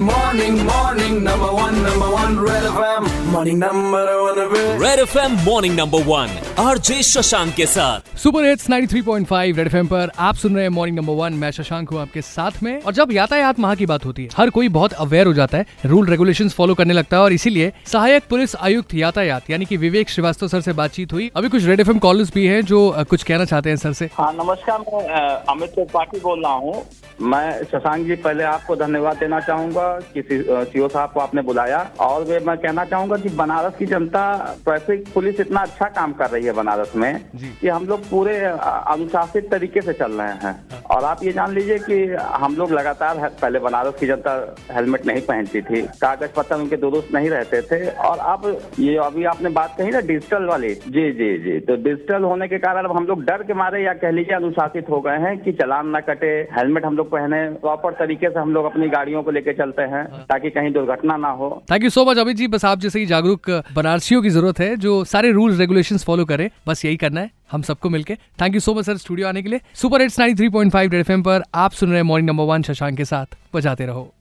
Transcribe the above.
Morning, morning, number one, number one, Red FM. Morning, number one, red F M morning number one RJ Shashank के साथ. Super hits 93.5 red FM पर आप सुन रहे हैं morning number one मैं शशांक हूँ आपके साथ में। और जब यातायात माह की बात होती है हर कोई बहुत अवेयर हो जाता है रूल रेगुलेशंस फॉलो करने लगता है और इसीलिए सहायक पुलिस आयुक्त यातायात यानी कि विवेक श्रीवास्तव सर से बातचीत हुई। अभी कुछ रेड एफएम कॉलर्स भी है जो कुछ कहना चाहते हैं सर से। हाँ नमस्कार मैं अमित त्रिपाठी बोल रहा हूँ। मैं शशांक जी पहले आपको धन्यवाद देना चाहूँगा। कि सीओ साहब को आपने बुलाया और वे मैं कहना चाहूँगा कि बनारस की जनता ट्रैफ़िक पुलिस इतना अच्छा काम कर रही है बनारस में कि हम लोग पूरे अनुशासित तरीके से चल रहे हैं। और आप ये जान लीजिए कि हम लोग लगातार पहले बनारस की जनता हेलमेट नहीं पहनती थी कागज़ पत्र उनके दुरुस्त नहीं रहते थे। और अब ये अभी आपने बात कही ना डिजिटल वाली। जी जी जी। तो डिजिटल होने के कारण अब हम लोग डर के मारे या कह लीजिए अनुशासित हो गए हैं कि चलान न कटे हेलमेट हम लोग पहने प्रॉपर तरीके से हम लोग अपनी गाड़ियों को लेके चलते हैं ताकि कहीं दुर्घटना ना हो। Thank you so much Amit ji. बस आप जैसे ही जागरूक बनारसियों की ज़रूरत है जो सारे रूल्स रेगुलेशन फॉलो करे। बस यही करना है हम सबको मिलके। Thank you so much sir studio आने के लिए। Super hits nine three point five पर आप सुन रहे हैं मॉर्निंग नंबर वन शशांक के साथ। बजाते रहो।